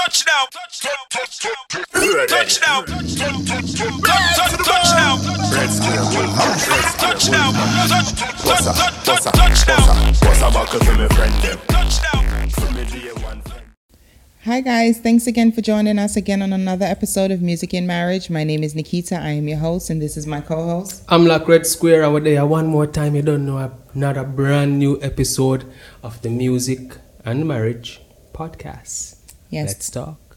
Touchdown. Touchdown. Touchdown. Touchdown. Touchdown. Touchdown. Hi, guys. Thanks again for joining us again on another episode of Music and Marriage. My name is Nickeeta. I am your host, and this is my co host. I'm Amlak Red Square over there. One more time, you don't know another brand new episode of the Music and Marriage podcast. Yes. Let's talk.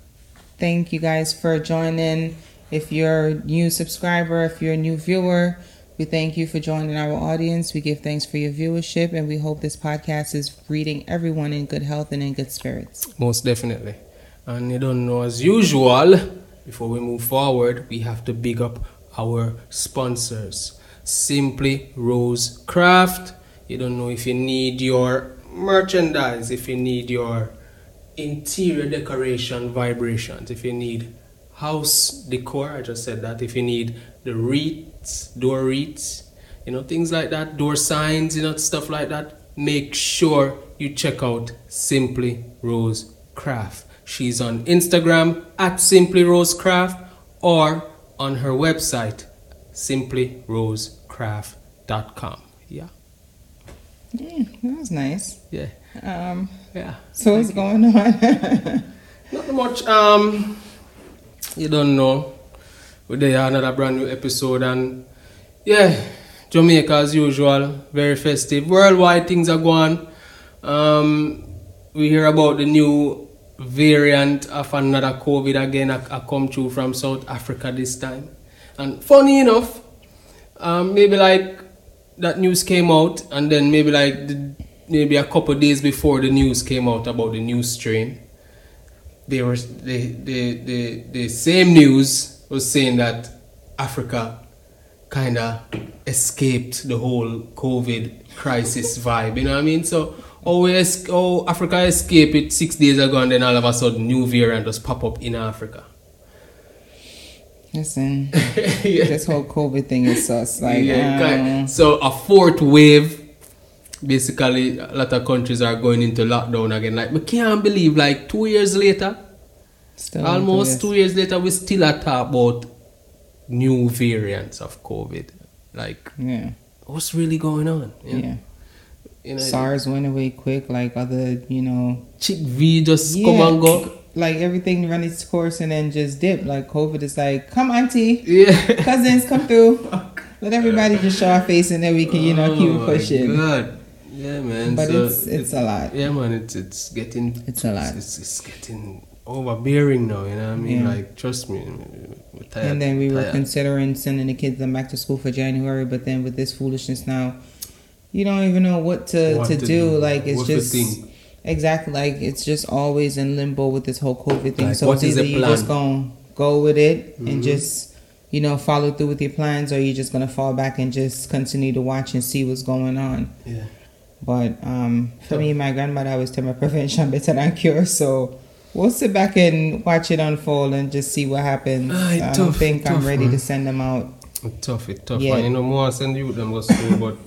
Thank you guys for joining. If you're a new subscriber, if you're a new viewer, we thank you for joining our audience. We give thanks for your viewership, and we hope this podcast is reading everyone in good health and in good spirits. Most definitely. And you don't know, as usual, before we move forward, we have to big up our sponsors. Simply Rose Craft. You don't know if you need your merchandise, if you need your interior decoration vibrations, if you need house decor, I just said that, if you need the wreaths, door wreaths, you know, things like that, door signs, you know, stuff like that, make sure you check out Simply Rose Craft. She's on Instagram at Simply Rose Craft or on her website, simplyrosecraft.com. Yeah. Yeah, that was nice. Yeah. Um, Yeah. so what's going on? Not much. Um, you don't know. We're there another brand new episode, and yeah, Jamaica as usual, very festive. Worldwide things are going. Um, we hear about the new variant of another COVID again. I, I come through from South Africa this time, and funny enough, um, maybe like that news came out, and then maybe like the, maybe a couple days before the news came out about the new strain they were the the the, the same news was saying that Africa kind of escaped the whole COVID crisis vibe. You know what I mean? So always oh Africa escaped it six days ago, and then all of a sudden new variant just pop up in Africa. Listen, yeah. this whole COVID thing is sus. Like, Yeah, um, so a fourth wave. Basically, a lot of countries are going into lockdown again. Like we can't believe, like two years later, still Almost into two years later, we still are talk about new variants of COVID. Like. Yeah, what's really going on? You know, yeah. You know, SARS went away quick, like other, you know, Chik V just Yeah. come and go. like everything run its course and then just dip. Like COVID is like, come auntie, Yeah. cousins, come through. Oh, Let everybody just show our face and then we can, you know, Oh keep pushing. God. Yeah, man. But so it's it's it- a lot. yeah, man. It's it's getting It's a lot. It's, it's getting overbearing now. You know what I mean? Yeah. Like, trust me. Tired, And then we were considering sending the kids them back to school for January, but then with this foolishness now, you don't even know what to, What to, to do. do. Like it's What's just exactly like it's just always in limbo with this whole COVID thing. Like, so it's either you just gonna go with it Mhm. and just you know follow through with your plans, or you're just gonna fall back and just continue to watch and see what's going on. Yeah. But um, for me, my grandmother always tell me prevention better than cure. So we'll sit back and watch it unfold and just see what happens. Ah, I don't tough, think I'm ready man. to send them out. It's tough, it's tough. Yeah. And you know, more I send you them go school, but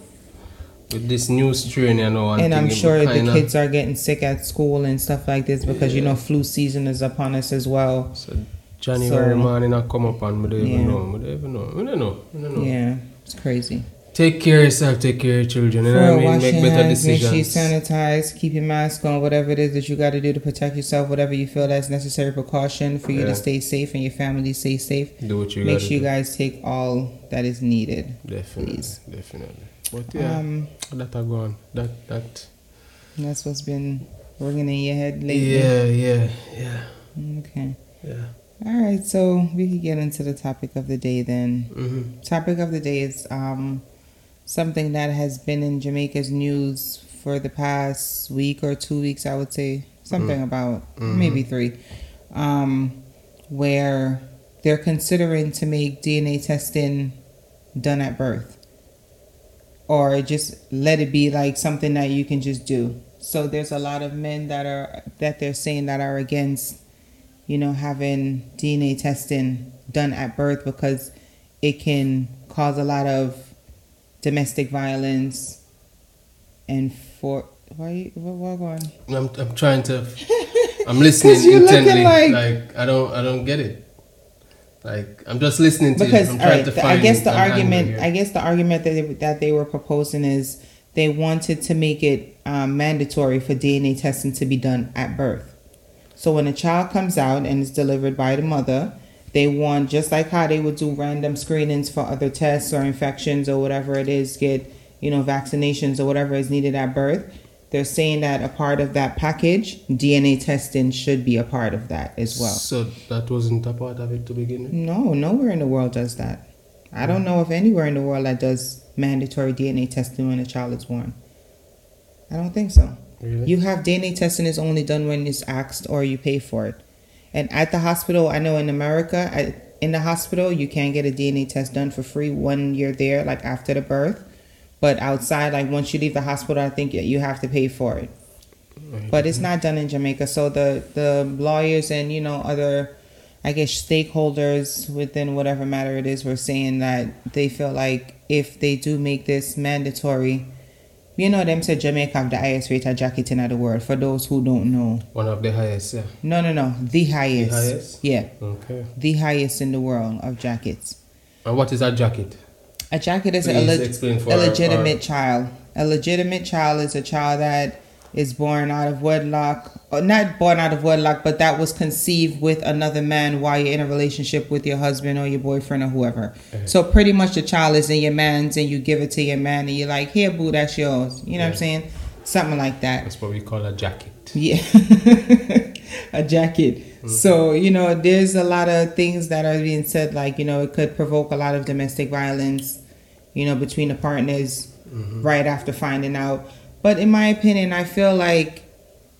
with this new strain, you know, And I'm sure the kids are getting sick at school and stuff like this because you know flu season is upon us as well. So January So- morning I come up and we don't Yeah. even know. We don't even know. We don't know. We don't know. Yeah, it's crazy. Take care of yourself, take care of your children. You know what I mean? Make better hands, make decisions. sure you sanitize, keep your mask on, whatever it is that you got to do to protect yourself, whatever you feel that's necessary precaution for you Yeah. to stay safe and your family stay safe. Do what you Make sure you guys take all that is needed. Definitely. please. Definitely. But yeah, Um, that are gone. That that that's what's been ringing in your head lately. Yeah, yeah, yeah. Okay. Yeah. All right, so we could get into the topic of the day then. hmm Topic of the day is um something that has been in Jamaica's news for the past week or two weeks, I would say. Something about Mhm. maybe three. Um where they're considering to make DNA testing done at birth. Or just let it be like something that you can just do. So there's a lot of men that are that they're saying that are against you know, having DNA testing done at birth because it can cause a lot of domestic violence and for why you what, what going? I'm I'm trying to I'm listening you're intently. like- Like, I don't I don't get it. Like I'm just listening to because you. I'm trying right, to the- find I guess the argument. I guess the argument that they, that they were proposing is they wanted to make it um, mandatory for DNA testing to be done at birth. So when a child comes out and is delivered by the mother, they want just like how they would do random screenings for other tests or infections or whatever it is, get you know vaccinations or whatever is needed at birth. They're saying that a part of that package, DNA testing should be a part of that as well. So that wasn't a part of it to begin with. No, nowhere in the world does that. I don't know of anywhere in the world that does mandatory DNA testing when a child is born. I don't think so. Really? You have DNA testing is only done when it's asked or you pay for it. And at the hospital, I know in America, I, in the hospital, you can get a DNA test done for free when you're there, like after the birth. But outside, like once you leave the hospital, I think you have to pay for it. But it's not done in Jamaica. So the the lawyers and you know other, I guess stakeholders within whatever matter it is were saying that they feel like if they do make this mandatory, you know them say Jamaica have the highest rate of jacket in the world. For those who don't know, One of the highest, yeah. no, no, no, the highest, The highest? yeah, Okay. the highest in the world of jackets. And what is a jacket? A jacket is a, leg- a legitimate our- child. A legitimate child is a child that is born out of wedlock, Uh, not born out of wedlock, but that was conceived with another man while you're in a relationship with your husband or your boyfriend or whoever. So pretty much the child is in your man's and you give it to your man and you're like, here, boo, that's yours. You know what I'm saying? Something like that. That's what we call a jacket. Yeah. a jacket. Mm-hmm. So, you know, there's a lot of things that are being said, like, you know, it could provoke a lot of domestic violence, you know, between the partners mm-hmm. right after finding out. But in my opinion, I feel like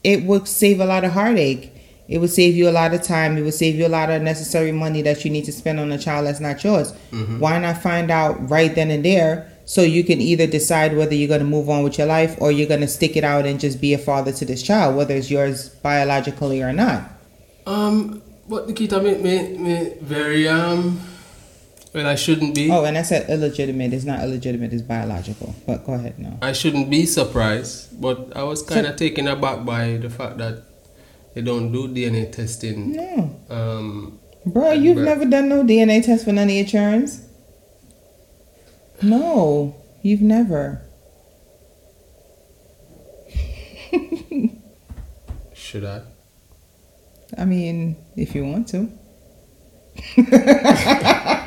it would save a lot of heartache. It would save you a lot of time. It would save you a lot of necessary money that you need to spend on a child that's not yours. Why not find out right then and there so you can either decide whether you're going to move on with your life or you're going to stick it out and just be a father to this child, whether it's yours biologically or not? Um, but Nickeeta me, me, me very um. Well, I shouldn't be. Oh, and I said illegitimate. It's not illegitimate, it's biological. But go ahead now. I shouldn't be surprised, but I was kind of taken aback by the fact that they don't do DNA testing. No. Um, Bro, you've But- never done no DNA test for none of your churns? No, you've never. should I? I mean, if you want to.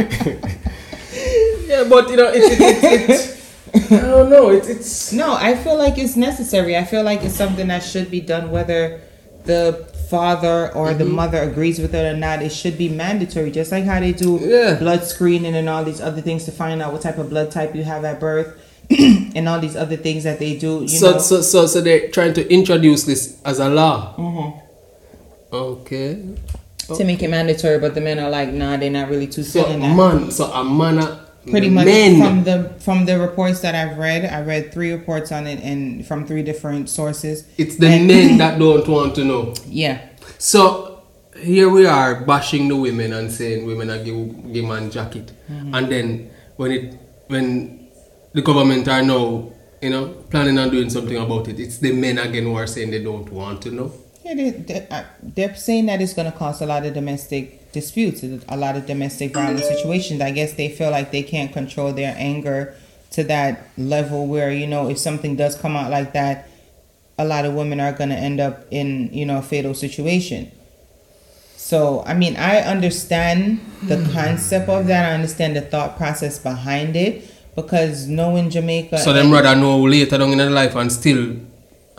Yeah, but you know, I don't know. It's it's No, I feel like it's necessary. I feel like it's something that should be done whether the father or the mother agrees with it or not. It should be mandatory, just like how they do Yeah. blood screening and all these other things to find out what type of blood type you have at birth and all these other things that they do. You so know, so so so they're trying to introduce this as a law. Mhm. Okay. To make it mandatory, but the men are like, nah, they're not really too So feeling that. man, so a man, pretty much men. from the from the reports that I've read, I read three reports on it and from three different sources. It's the And- men that don't want to know. Yeah. So here we are bashing the women and saying women are give give man jacket, Mm-hmm. and then when it when the government are now you know planning on doing something about it, it's the men again who are saying they don't want to know. Yeah, they, they, uh, they're saying that it's going to cause a lot of domestic disputes, a lot of domestic violence situations. I guess they feel like they can't control their anger to that level where, you know, if something does come out like that, a lot of women are going to end up in, you know, a fatal situation. So, I mean, I understand the concept of that. I understand the thought process behind it because knowing Jamaica. So them rather know later down in their life and still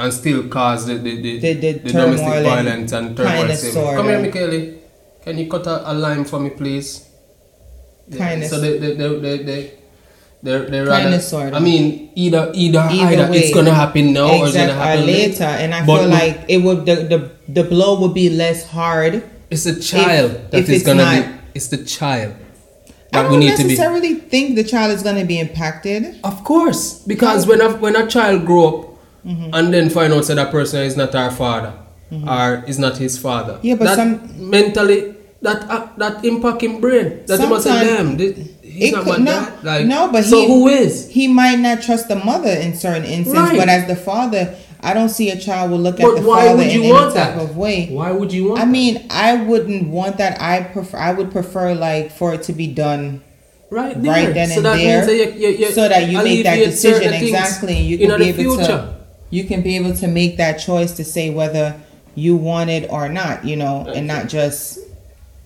and still cause the the, the, The- the the domestic violence and turmoil. kinda Say, sorta. Come here, Michaeli. Can you cut a, a lime for me, please? Kinda So they they they they. they they're, they're rather. I mean, either either Either either, way. it's gonna happen now or it's gonna or uh, happen later. And I But feel like it would the, the the blow would be less hard. It's the child If- that if is gonna not- be. It's the child I that don't we need to be. necessarily think the child is going to be impacted. Of course, because when a when a child grow up Mm-hmm. and then find out that that person is not our father or is not his father, Yeah, but that some- mentally that uh, that impact him brain. That must say, this, he's It not could- my no, dad. Like, no, but so he- who is? He might not trust the mother in certain instances, Right. but as the father, I don't see a child will look at the why father in any type that? of way. Why would you want? I that? mean, I wouldn't want that. I prefer. I would prefer like for it to be done right right then so and that there, that you, you, you so that you make that decision exactly, and you in can be able future. to. You can be able to make that choice to say whether you want it or not. You know, and not just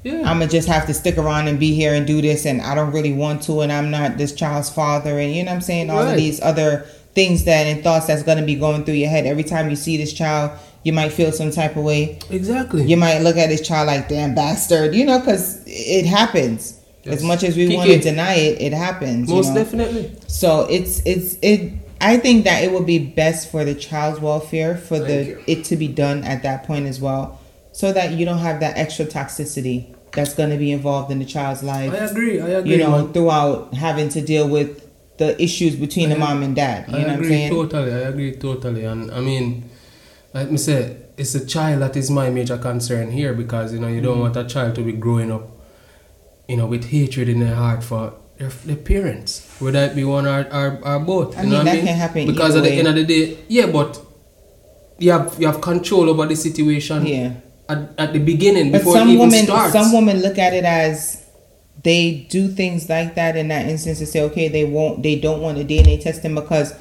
Yeah. I'm gonna just have to stick around and be here and do this, and I don't really want to, and I'm not this child's father, and you know what I'm saying. All Right. of these other things that and thoughts that's gonna be going through your head every time you see this child. You might feel some type of way. exactly. You might look at this child like damn bastard, you know, because it happens. As much as we want to deny it, it happens. you Most know? definitely. So it's it's it. I think that it would be best for the child's welfare for Thank the you. it to be done at that point as well, so that you don't have that extra toxicity that's going to be involved in the child's life. I agree. I agree. you know, man. throughout having to deal with the issues between the mom and dad. You I know what I'm agree saying? totally. I agree totally. And I mean, like me say, it's a child that is my major concern here because you know you Mm. don't want a child to be growing up, you know, with hatred in their heart for their, their parents, whether it be one or, or, or both. I mean, know what that I mean? can happen because at the way. end of the day, yeah, but you have you have control over the situation Yeah. at, at the beginning But before it some even women, starts. some women look at it as they do things like that in that instance to say, okay, they won't, they don't want a DNA testing because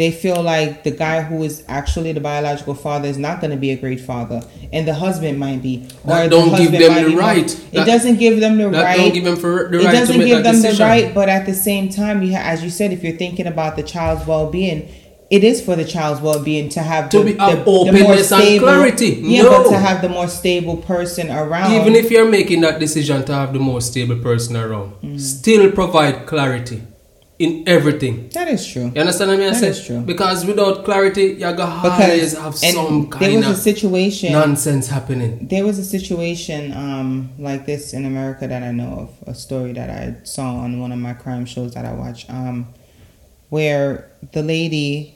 they feel like the guy who is actually the biological father is not going to be a great father, and the husband might be. That the don't give them the be more- right. It That- doesn't give them the that right. don't give them for the it right to doesn't give them decision. the right, but at the same time, you ha- as you said, if you're thinking about the child's well-being, it is for the child's well-being to have To the, be- the, have the more openness and stable, clarity. Yeah, No. but to have the more stable person around, Even if you're making that decision to have the most stable person around, Mm. still provide clarity in everything. that is true. You understand what I mean? That say? is true. Because without clarity, you're gonna Because always have some there kind was a of situation. nonsense happening. There was a situation um, like this in America that I know of, a story that I saw on one of my crime shows that I watch, um, where the lady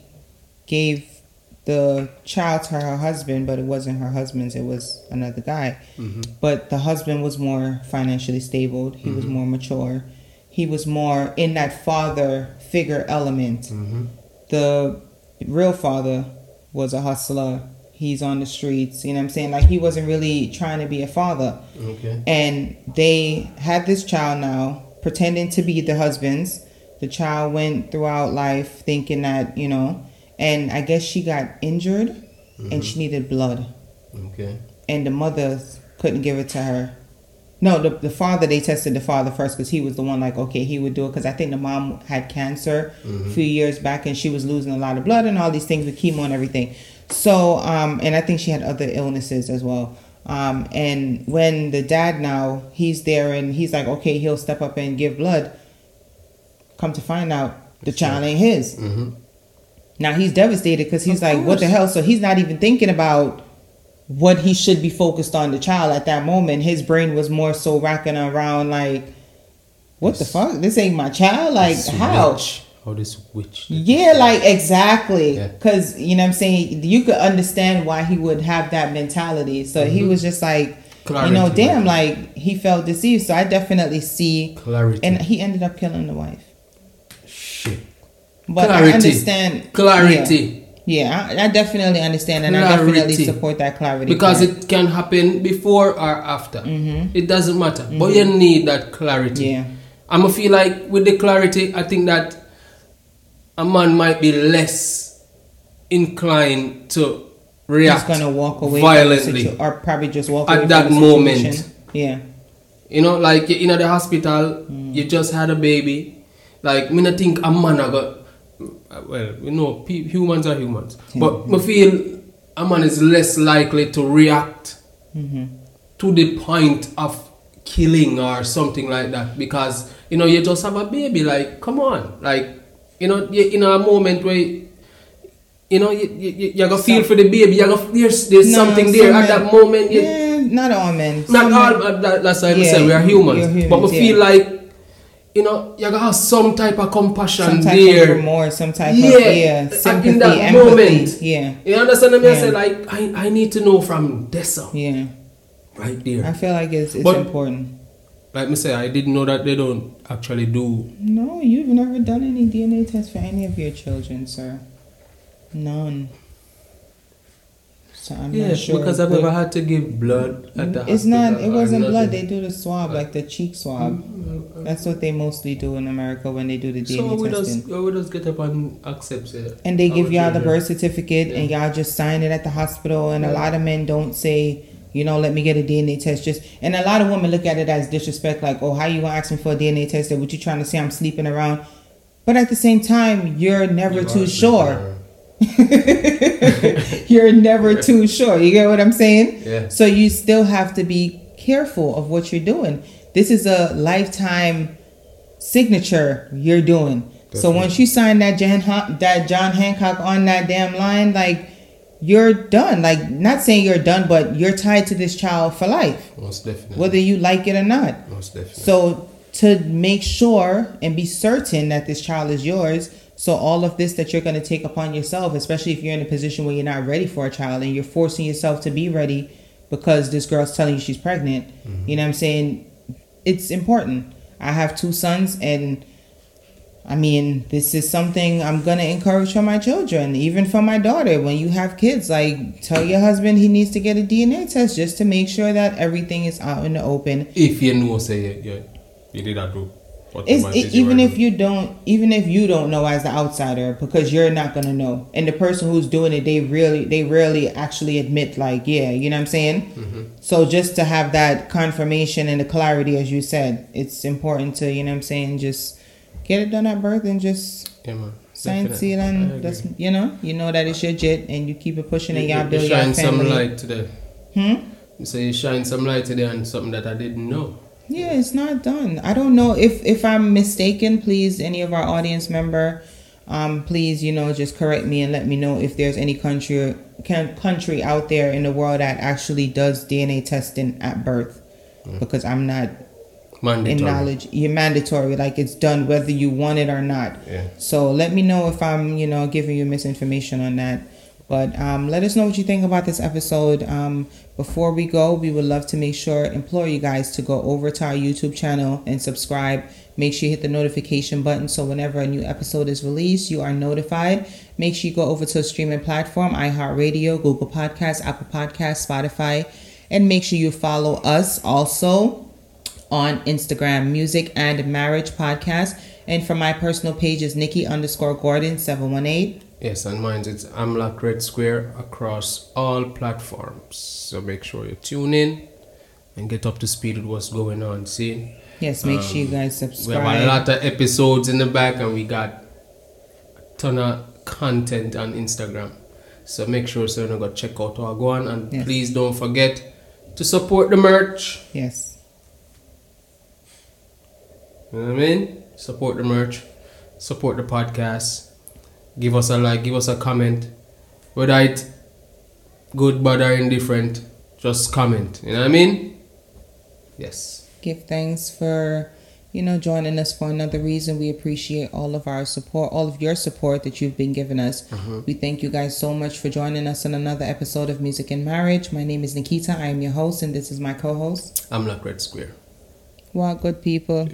gave the child to her husband, but it wasn't her husband's, it was another guy. But the husband was more financially stable, he was more mature, he was more in that father figure element. Mm-hmm. The real father was a hustler. He's on the streets, you know what I'm saying? Like he wasn't really trying to be a father. Okay. And they had this child now pretending to be the husband's. The child went throughout life thinking that, you know, and I guess she got injured and mm-hmm. she needed blood. Okay. And the mother couldn't give it to her. No, the, the father, they tested the father first because he was the one like, okay, he would do it. Because I think the mom had cancer a few years back and she was losing a lot of blood and all these things with chemo and everything. So, um, and I think she had other illnesses as well. Um, and when the dad now, he's there and he's like, okay, he'll step up and give blood. Come to find out, the child ain't his. Mm-hmm. Now he's devastated because he's Of like, what the hell? So he's not even thinking about what he should be focused on the child at that moment. His brain was more so racking around like, what the fuck? This ain't my child. Like This how? witch. How this witch. Yeah, like exactly. Yeah. Because you know what I'm saying. You could understand why he would have that mentality. So he was just like, Mm-hmm. Clarity, you know, damn, like he felt deceived. So I definitely see. Clarity. And he ended up killing the wife. Shit. But Clarity. I understand Clarity. Yeah, yeah I, I definitely understand, and I definitely support that clarity Because part. it can happen before or after. It doesn't matter. But you need that clarity. Mm-hmm. Yeah. I'm gonna feel like with the clarity, I think that a man might be less inclined to react He's gonna walk away violently. situ- or probably just walk At away that from the moment. Yeah, You know, like you in the hospital, Mm. you just had a baby. Like me not think a man a got well, you know, pe- humans are humans. But me feel a man is less likely to react Mm-hmm. to the point of killing or something like that because you know you just have a baby. Like, come on, like you know, you, in a moment where. You know, you, you, you, you gotta feel for the baby. You gotta, there's there's No, something some there at men- that moment. You, yeah, not all men. not Some all, that, that's why I Yeah, say we are humans. humans, but we yeah. feel like, you know, you gotta have some type of compassion some type there. of remorse, some type Yeah, of yeah, in sympathy, that empathy. moment. Yeah, You understand what I mean? I Yeah. say like, I, I need to know from Dessa yeah. right there. I feel like it's it's But- important. Like me say, I didn't know that they don't actually do. No, you've never done any DNA tests for any of your children, sir. None. So I'm Yeah, not sure. because I've never had to give blood at the It's not. It wasn't blood. They do the swab, like the cheek swab. That's what they mostly do in America when they do the DNA test. So we testing. just, we just get up and accept it. and they give y'all the birth certificate and y'all just sign it at the hospital and a lot of men don't say you know let me get a dna test just and a lot of women look at it as disrespect like oh how you gonna ask me for a dna test what you trying to say i'm sleeping around but at the same time you're never You too sure you're never too sure you get what i'm saying Yeah. so you still have to be careful of what you're doing this is a lifetime signature you're doing so Definitely. once you sign that Jan that John Hancock on that damn line, like you're done. Like not saying you're done, but you're tied to this child for life, Most definitely. whether you like it or not. Most definitely. So to make sure and be certain that this child is yours, so all of this that you're going to take upon yourself, especially if you're in a position where you're not ready for a child and you're forcing yourself to be ready because this girl's telling you she's pregnant, mm-hmm. you know what I'm saying? It's important. I have two sons and I mean, this is something I'm gonna encourage for my children, even for my daughter. When you have kids, like tell your husband he needs to get a DNA test just to make sure that everything is out in the open. if you know, say you, did that do. It, even if you don't, even if you don't know as the outsider, because you're not gonna know, and the person who's doing it, they really, they rarely actually admit, like, yeah, you know what I'm saying. Mm-hmm. So just to have that confirmation and the clarity, as you said, it's important to, you know what I'm saying, just get it done at birth and just Yeah, man. sign, seal, and that's you know, you know that it's your jet, and you keep it pushing, and You- y'all you build your shine some light today. Hmm. You say you shine some light today on something that I didn't know. Yeah, it's not done. I don't know if if I'm mistaken. Please, any of our audience member, um, please, you know, just correct me and let me know if there's any country can, country out there in the world that actually does DNA testing at birth, because I'm not Mandatory. in knowledge. You're mandatory, like it's done whether you want it or not. Yeah. So let me know if I'm, you know, giving you misinformation on that. But um, let us know what you think about this episode. Um, before we go, we would love to make sure, implore you guys to go over to our YouTube channel and subscribe. Make sure you hit the notification button so whenever a new episode is released, you are notified. Make sure you go over to a streaming platform, iHeartRadio, Google Podcasts, Apple Podcasts, Spotify, and make sure you follow us also on Instagram, Music and Marriage Podcast. And for my personal page is Nikki underscore Gordon 718. Yes, and mine it's Amlak Red Square across all platforms. So make sure you tune in and get up to speed with what's going on. See, Yes, make sure you um, guys subscribe. we have a lot of episodes in the back, and we got a ton of content on Instagram. So make sure so you go check out our go on, and Yes. please don't forget to support the merch. Yes. You know what I mean? Support the merch, support the podcast. Give us a like, give us a comment. Whether it good, bad, or indifferent, just comment. You know what I mean? Yes. Give thanks for, you know, joining us for another reason. We appreciate all of our support, all of your support that you've been giving us. Mm-hmm. We thank you guys so much for joining us on another episode of Music and Marriage. My name is Nickeeta. I am your host, and this is my co host. I'm Red Square. Well, good people.